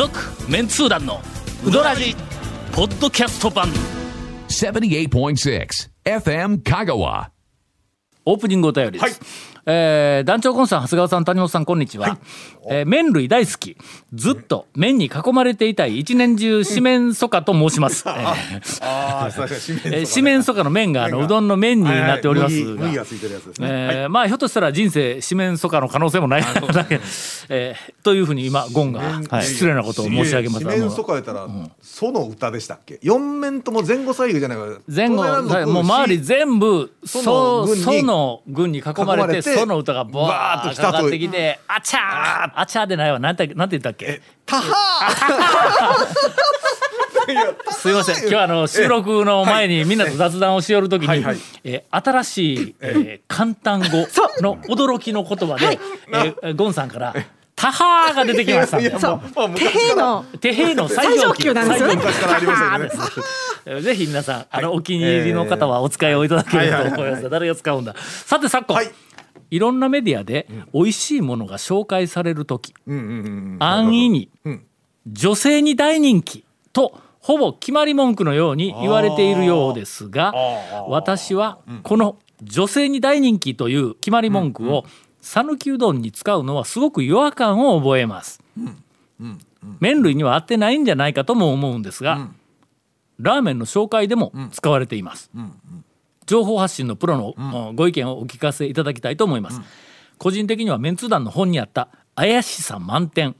続メンツー団のウドラジポッドキャスト版。78.6 FM Kagawa. オープニングお便りです、はいえー団長コンさん長谷川さん谷本さんこんにちは、えー麺類大好き。ずっと麺に囲まれていたい。一年中四面楚歌と申します、うですね。えー四面楚歌の麺があのうどんの麺になっております。が、はいはい麦麦がついてるやつですね。えーまあひょっとしたら人生四面楚歌の可能性もない。だけ、えーというふうに今ゴンが、はい。失礼なことを申し上げます。四面楚歌やったら、その歌でしたっけ？四面とも前後左右じゃないか。前後もう周り全部その軍に囲まれて囲まれてその歌がバーッとかかってきてあちゃー！あちゃーでないわ。なんてなんて言ったっけ？たはー。すいません。今日はあの収録の前にみんなと雑談をしよるときに、はいはい。えー新しい、えー簡単語の驚きの言葉で、えーえーゴンさんから「タハー」が出てきましたんで。いやもうもう手昔から。平の手平の最上級。なんですよね。昔からありましたよね。えーぜひ皆さん、あのお気に入りの方はお使いをいただければと思います。誰が使うんだ？さて昨今、はいい、ろんなメディアで美味しいものが紹介される時、うん。安易に、ん。女性に大人気。とほぼ決まり文句のように言われているようですが私はこの女性に大人気という決まり文句を讃岐うどんに使うのはすごく違和感を覚えます。麺類には合ってないんじゃないかとも思うんですが、ラーメンの紹介でも使われています。情報発信のプロの、ご意見をお聞かせいただきたいと思います。個人的にはメンツ団の本にあった怪しさ満点、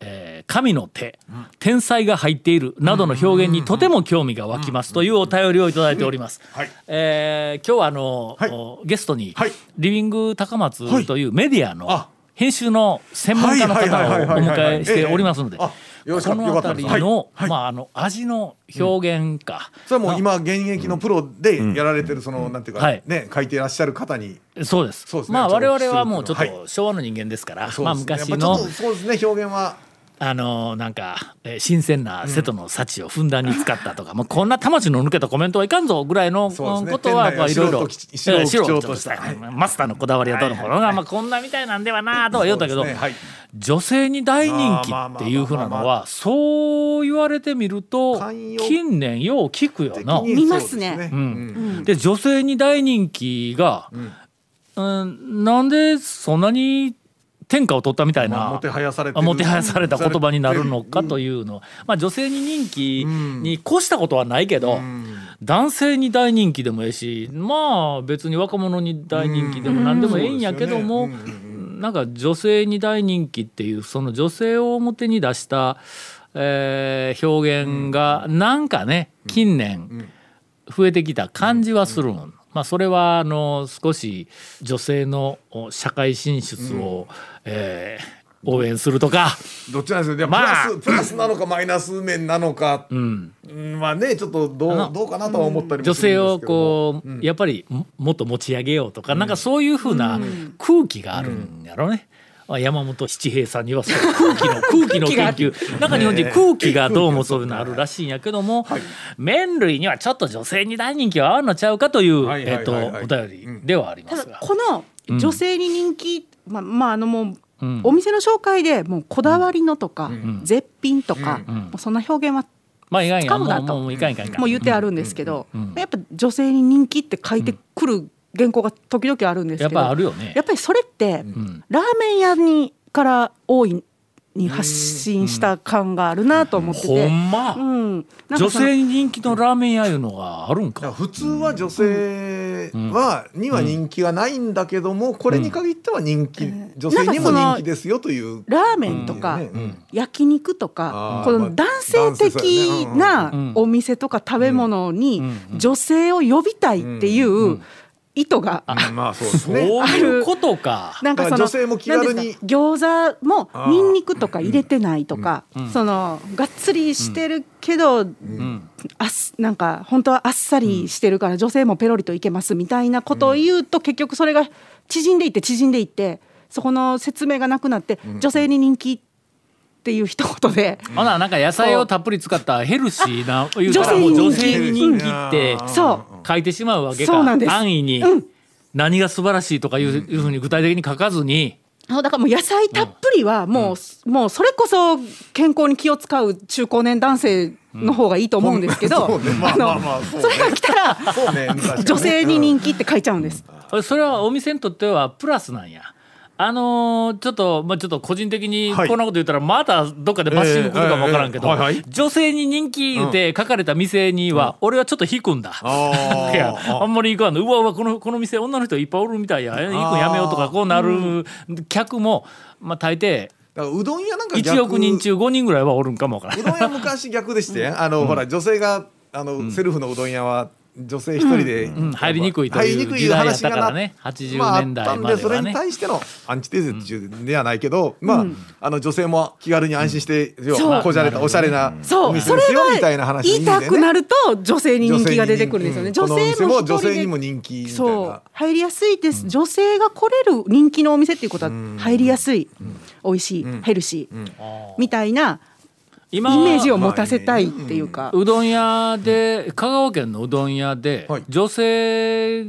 えー神の手、天才が入っているなどの表現にとても興味が湧きます。というお便りをいただいております。はい。えー今日はあの、はい。おゲストに、はい。リビング高松というメディアのあ。編集の専門家の方をおはいはいはいはいはい迎えしておりますので、ええ。あ。よろしかこの辺りの、まああの味の表現か、それはもう今現役のプロでやられてるそのなんていうかはい。ね書いていらっしゃる方に。そうです。そうですね。まあ我々はもうちょっはい。と昭和の人間ですから、まあ昔のそうですね表現は。あのなんか、えー新鮮な瀬戸の幸をふんだんに使ったとか、もうこんな魂の抜けたコメントはいかんぞぐらいのことはいろいろ店内は素人基地素人基調ととししたたマスターのこだわりはどうのこうのが、まあ、こんなみたいなんではなとは言うたけど、はい女性に大人気っていうふうなのはそう言われてみると近年よう聞くよな。見ますね。そうん。で女性に大人気が、うん。なんでそんなに天下を取ったみたいな、まあもてはやされてある。もてはやされた言葉になるのかというの、まあ、女性に人気に越したことはないけど、男性に大人気でもええしまあ別に若者に大人気でも何でもええんやけども、なんか女性に大人気っていうその女性を表に出した、えー表現がなんかね近年増えてきた感じはするの。まあ、それはあの少し女性のお社会進出を、えー応援するとか、どっちなんですよ、まあ。プラスプラスなのかマイナス面なのか、うん、うんまあねちょっとどうどうかなとは思ったりも女性をするんですけどこう、やっぱりももっと持ち上げようとか、なんかそういうふうな空気があるんやろね。あ山本七平さんにはそう 空気の空気の研究。なんか日本人空気がどうもそういうのあるらしいんやけども、麺類にはちょっと女性に大人気は合うのちゃうかという、はいはいえっとお便りではありますが。ただこの女性に人気、まあまああのもう、うん。お店の紹介でもうこだわりのとか、絶品とか、うん。もうそんな表現はまあいかんいかんもう使うなともう言ってあるんですけど、うん。やっぱ女性に人気って書いてくる原稿が時々あるんですやっけど、ぱあるよね。やっぱりそれって、ん。ラーメン屋にから大いに発信した感があるなと思ってて、ほんま、うん。女性に人気のラーメン屋いうのがあるんか。普通は女性は、には人気がないんだけどもこれに限っては人気、女性にも人気ですよという。ラーメンとか、焼肉とかこの男性的なうん。お店とか食べ物に女性を呼びたいっていう意図がうんまあそうですそうね。いうことか。なんかその女性も気軽になんですか餃子もニンニクとか入れてないとか、そのがっつりしてるけど、うん。あっなんか本当はあっさりしてるから女性もペロリといけますみたいなことを言うと結局それが縮んでいって縮んでいってそこの説明がなくなって女性に人気っていう一言で。ほななんか野菜をたっぷり使ったヘルシーな女性に人気もう女性に人気って。そう書いてしまうわけか。安易に。うん。何が素晴らしいとかいういうふうに具体的に書かずに。あのだからもう野菜たっぷりはもう、もうそれこそ健康に気を使う中高年男性の方がいいと思うんですけど、そうね。まあまあまあそうね。それが来たらね。女性に人気って書いちゃうんです。それはお店にとってはプラスなんや。あのーちょっと、まあ、ちょっと個人的にはい。こんなこと言ったらまたどっかでバッシング来るかもわからんけど、女性に人気言うて書かれた店には、俺はちょっと引くんだ。いやあんまり行かんの。うわうわこのこの店女の人いっぱいおるみたいや。行くんやめようとかこうなる客も、まあ、大抵うどん屋なんか逆1億人中5人ぐらいはおるんかもわからん。うどん屋昔逆でして、あの、ほら女性があの、セルフのうどん屋は女性一人で、うん入りにくいといいう時代やっ話がなたからね。80まあ、あっ年代たんでそれにまではね。対してのアンチテーゼっていうではないけど、まああの女性も気軽に安心して、うはこじゃれたおしゃれなおそう、それ店ですよみたいなが話言いたくなると女性に人気が出てくるんですよね。女女性も女性にも人気みたいそう。な。入りやすいです、女性が来れる人気のお店っていうことは入りやすい、美味しい、ヘルシー、みたいなイ今はメージを持たせたいっていうか、うどん屋で香川県のうどん屋で、はい。女性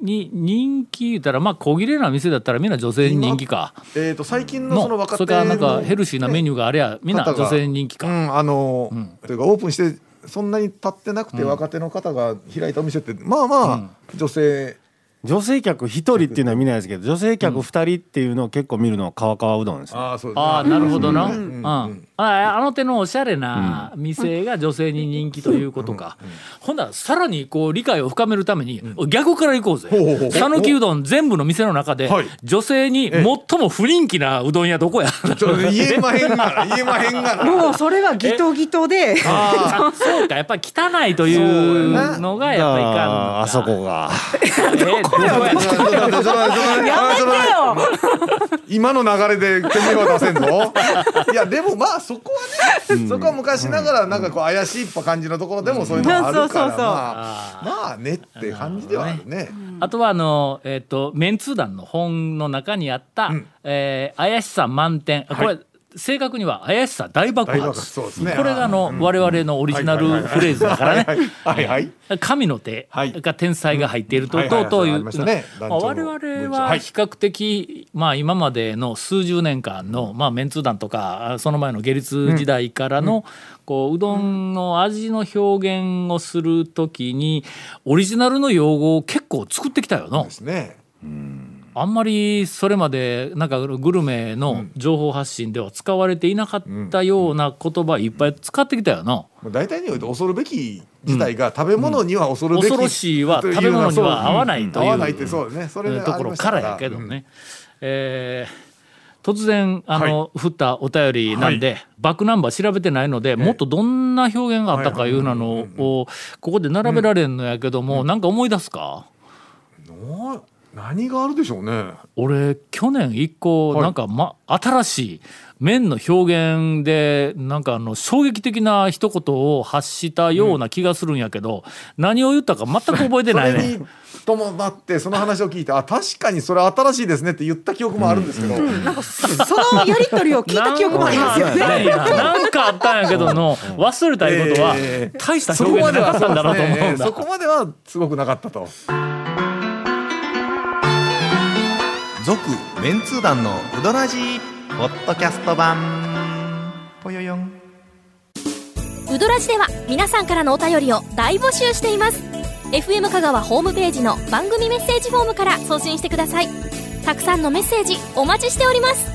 に人気言ったらまあ小切れな店だったらみんな女性に人気か。えー、と最近のそのの若手それからなんかヘルシーなメニニューがあれやみんな女性に人気か、うん、あの、というかオープンしてそんなに経ってなくて若手の方が開いたお店って、まあまあ、女性。女性客一人っていうのは見ないですけど女性客二人っていうのを結構見るのは川川うどんですね、ああなるほどな、ううんん。うんああの手のおしゃれな店が女性に人気ということか、ほんならさらにこう理解を深めるために、逆から行こうぜ。讃岐うどん全部の店の中で、はい。女性に最も不人気なうどん屋どこや？言えまへんがな。言えまへんがな。もうそれはギトギトで、あそうか。やっぱり汚いというのがやっぱいかんああそこが。えどこや？や？めてよ今の流れで県名は出せんぞいや？でもまあそこはね、そこは昔ながらなんかこう怪しい感じのところでもそういうのがあるから、そうそうそうまあまあねって感じではあるね。あとはあの、えっとメンツー団の本の中にあった、ん。えー怪しさ満点。これ、正確には怪しさ大爆大爆発発そうですね。これがあの、我々のオリジナルフレーズだからね。神の手はい。が天才が入っているとはいはいとという我々ははい。比較的、まあ、今までの数十年間の、まあ、メンツー団とかその前の下律時代からの、こううどんの味の表現をするときにオリジナルの用語を結構作ってきたよなで。すねあんまりそれまでなんかグルメの情報発信では使われていなかったような言葉いっぱい使ってきたよな。大体において恐るべき自体が食べ物には恐るべき、恐ろしいは食べ物には合わないという合わないってそうですね。それでところからやけどね。えー突然あの、降ったお便りなんで、バックナンバー調べてないので、もっとどんな表現があったかいうなのをここで並べられるのやけども、なんか思い出すか？な何があるでしょうね俺去年一個はいなんか、ま、新しい麺の表現でなんかあの衝撃的な一言を発したような気がするんやけど、何を言ったか全く覚えてそないね。れに伴ってその話を聞いてあ確かにそれ新しいですねって言った記憶もあるんですけど、そのやり取りを聞いた記憶もありますよね。なんかなんかあったんやけどの忘れたいうことはえー大した表現じゃなかったんだろうと思うんだそ。こまではすごくなかったと。続メンツー団のウドラジーポッドキャスト版。ぽよよん。ウドラジでは皆さんからのお便りを大募集しています。FM 香川ホームページの番組メッセージフォームから送信してください。たくさんのメッセージお待ちしております。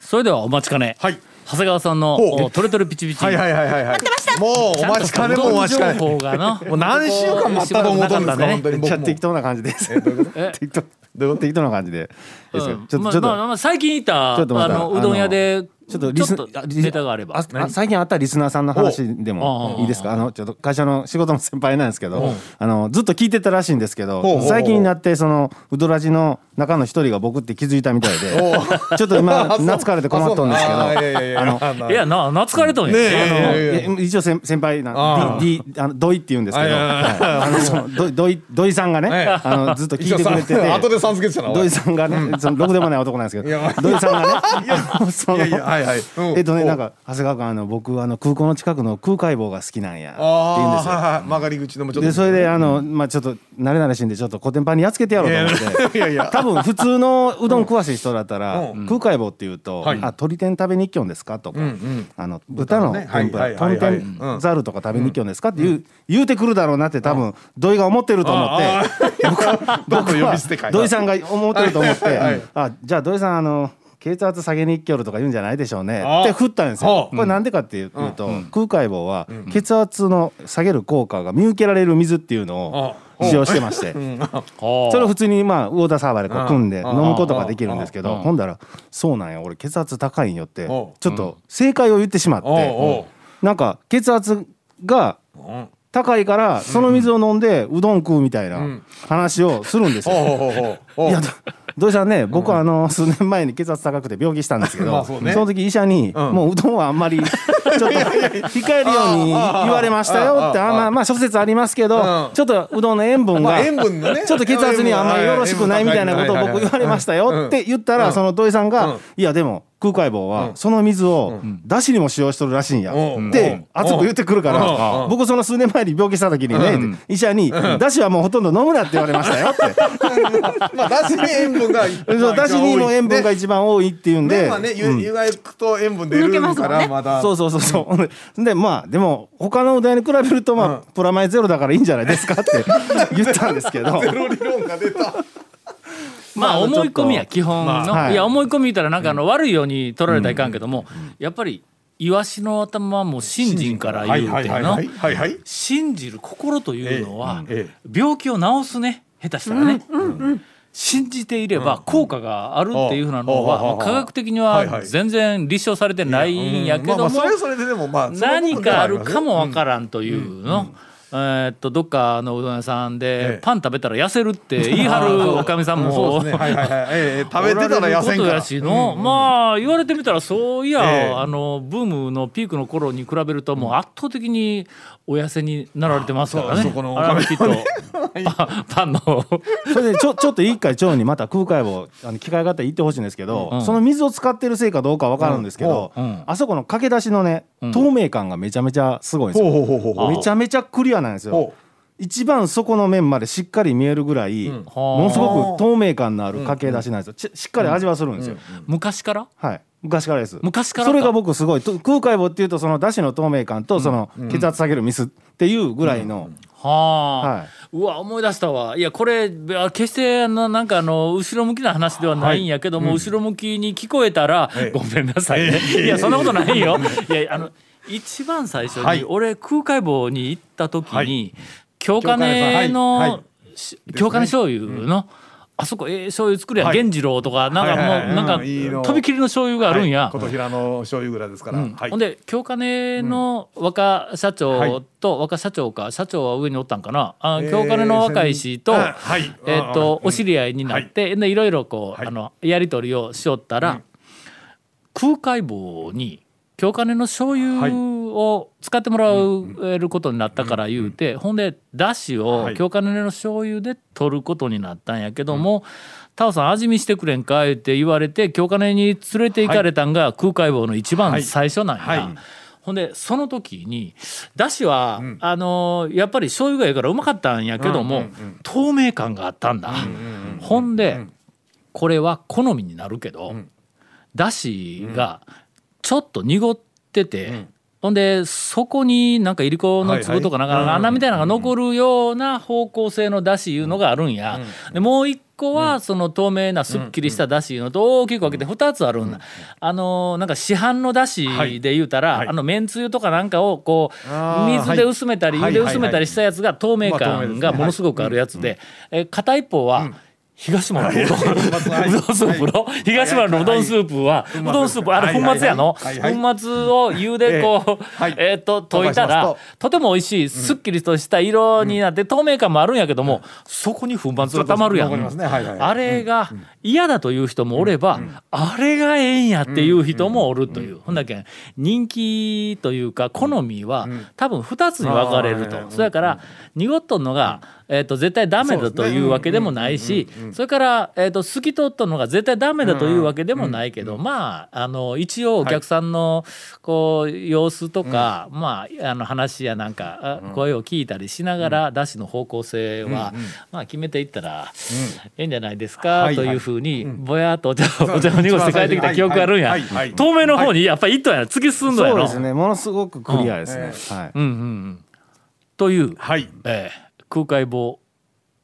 それではお待ちかね。はい。長谷川さんのトレトレピチピチ。はいはいはいはいはい。もうお待ちかねもうお待ちかね。情報がな。もう何週間待ったと思ったんですか本当にめっ。ちゃ適当な感じで。す 適当適当な感じで。ちょっと最近いた。あのうどん屋でちょっとリスネタがあれば。ああ最近あったリスナーさんの話でおもう。いいですか？あのちょっと会社の仕事の先輩なんですけどあのずっと聞いてたらしいんですけど最近になってそのうどらじの中の一人が僕って気づいたみたいでちょっと今 懐かれて困っとんですけどいやいやいや。あのあのいやな懐かれとんや、一応先先輩なあー。D, D あの土井って言うんですけど、土井さんがね、はい。あのずっと聞いてくれてて、後でさん付けてたな。土井さんがね、そのろくでもない男なんですけど、土井さんがね、そのいやいやはいはい。うん。えっとねなんか長谷川君あの僕あの空港の近くの空海坊が好きなんや。って言うんああですよ。はいはい。曲がり口のもちょっと。でそれであのまあちょっと慣れ慣れしんでちょっとコテンパンにやっつけてやろうと思って。いやいや。多分普通のうどん詳しい人だったらうん。空海棒っていうと「はい。あ鶏天食べに行きょんですか?」とか。うんうん「あの豚のね天ぷはいらはいはいはい。豚天ざるとか食べに行きょんですか?」って言う言うてくるだろうなって多分土井が思ってると思って。ああどんどん呼び捨てかい土井さんが思ってると思って。はいはい「あじゃあ土井さんあの血圧下げに行きょるとか言うんじゃないでしょうね」あって振ったんですよ。は。あ。これなんでかっていうと空海棒は血圧の下げる効果が見受けられる水っていうのをあ使用してまして。それを普通にまあ魚田サーバーでこう組んで飲むことができるんですけどほんだら「そうなんや俺血圧高いんよ」ってちょっと正解を言ってしまってなんか血圧がうん。高いからその水を飲んでうどん食うみたいな話をするんですよ。いやど土井さんね僕はあの数年前に血圧高くて病気したんですけど まあその時医者にん。もううどんはあんまり ちょっと控えるように言われましたよってあまあまあ諸説ありますけどうん。ちょっとうどんの塩分まあがちょっと血圧にはあんまりよろしくないみたいなことを僕言われましたよって言ったらその土井さんが「いやでも空海棒はその水をだしにも使用しとるらしいんや」うん。って熱く言ってくるかうん。ら僕その数年前に病気した時にね医者に「だしはもうほとんど飲むな」って言われましたよって。まあだしに塩分がそうだしにの塩分が一番多いっていうんで、湯がいくと塩分出るからまだ。そうそうそうそう、ででまあでも他のうどんに比べるとまあ、プラマイゼロだからいいんじゃないですかって言ったんですけど。ゼロ理論が出たまあ思い込みや基本の、まあはい。いや思い込み言ったらなんかあの悪いように取られたらいかんけども、やっぱりイワシの頭はもう信心から言うての。はいはいはい信じる心というのはええ病気を治すね下手したらね。信じていれば効果があるっていうふうなのうん。はうん科学的には全然立証されてないんやけども何かあるかもわからんというの。えーっとどっかのうどん屋さんえでえパン食べたら痩せるって言い張る おかみさんもええ食べてたら痩せんから。しの、まあ言われてみたらそういや、ええ。あのブームのピークの頃に比べるともう圧倒的にお痩せになられてますからね。そこのあれはきっと。パンパンの。それでちょ ちょっと一回腸にまた空海棒あの機会があったら行ってほしいんですけど、うん。その水を使ってるせいかどうかわかるんですけど、うん。うん。あそこの駆け出しのね、透明感がめちゃめちゃすごいんですよ。めちゃめちゃクリアなんですよ。ほ。一番底の面までしっかり見えるぐらい、ん。ものすごく透明感のある駆け出しなんですよ。ちしっかり味はするんですよ。昔から？はい。昔からです。昔からか。それが僕すごい。と空海棒っていうとそのだしの透明感とその血圧下げるミスっていうぐらいの、はあ、はうわ思い出したわ。いやこれあ決してあのなんかあの後ろ向きな話ではないんやけども、後ろ向きに聞こえたら、ええごめんなさいね、いやそんなことないよ。いやあの一番最初に、はい。俺空海坊に行った時に、はい。京金はい。の、京金醤油の、あそこええ醤油作るやん、はい。源次郎とかなんかもう、なんか、とびきりの醤油があるんや。はい。琴平の醤油蔵ですから、ほんで京金の若社長と、若社長か社長は上におったんかな。あえー京金の若い氏と,、えーっとうんお知り合いになって、でいろいろこう、はい。あのやり取りをしよったら、空海坊に京金の醤油を使ってもらえることになったから言うて、ほんでだしをはい。京金の醤油で取ることになったんやけども「タオさん味見してくれんか?」って言われて京金に連れて行かれたんが空海坊の一番最初なんや。はい。はいほんでその時にだしは、あのーやっぱり醤油がええからうまかったんやけども、透明感があったんだ。ほんで、これは好みになるけど、だしがちょっと濁ってて、ほんでそこになんかいりこの粒とかなんか穴みたいなのが残るような方向性のだしいうのがあるんや。でもう一個はその透明なすっきりしただしいうのと大きく分けて2つあるんだ。あのーなんか市販のだしで言うたら、あのめんつゆとかなんかをこう水で薄めたりはい。湯で薄めたりしたやつが透明感がものすごくあるやつで、え片一方は、東丸のうどん。スー。プの東丸のうどんスープはうどんスープあれ粉末やの？粉末を湯でこうはい。えっと溶いたらとても美味しいすっきりとした色になって透明感もあるんやけどもそこに粉末がたまるやん。あれが嫌だという人もおればあれがええんやっていう人もおるという。ほんだけん人気というか好みは多分2つに分かれると。それから濁っとんのがえー、と絶対ダメだというわけでもないし、それから、えー、と透き通ったのが絶対ダメだというわけでもないけど、まああの一応お客さんのこう様子とか、まああの話やなんか、あ声を聞いたりしながら、出汁の方向性は、まあ決めていったら、ええんじゃないですか、はいというふうに、ぼやっとお茶をお茶を濁して帰ってきた記憶があるんや、透明の方にやっぱり一頭や突き進んだやろ。そうですね。ものすごくクリアですね、はい。うんうんうん、という、はい。えー空海棒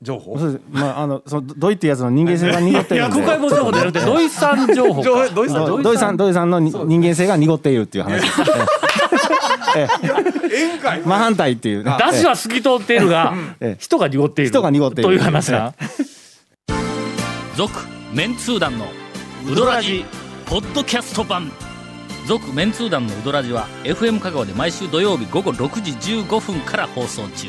情報？そうです。まああのそのドイっていうやつの人間性が濁ってるんで。空海棒情報じゃなくて。土井さん情報か。情土井さんど土井さん土井さんのに人間性が濁っているっていう話です。宴会真反対っていう。ね。出汁は透き通っているが、ええ。人が濁っている。人が濁っている。という話な続メンツー団のウドラジポッドキャスト版。続メンツー団のウドラジは FM 香川で毎週土曜日午後6時15分から放送中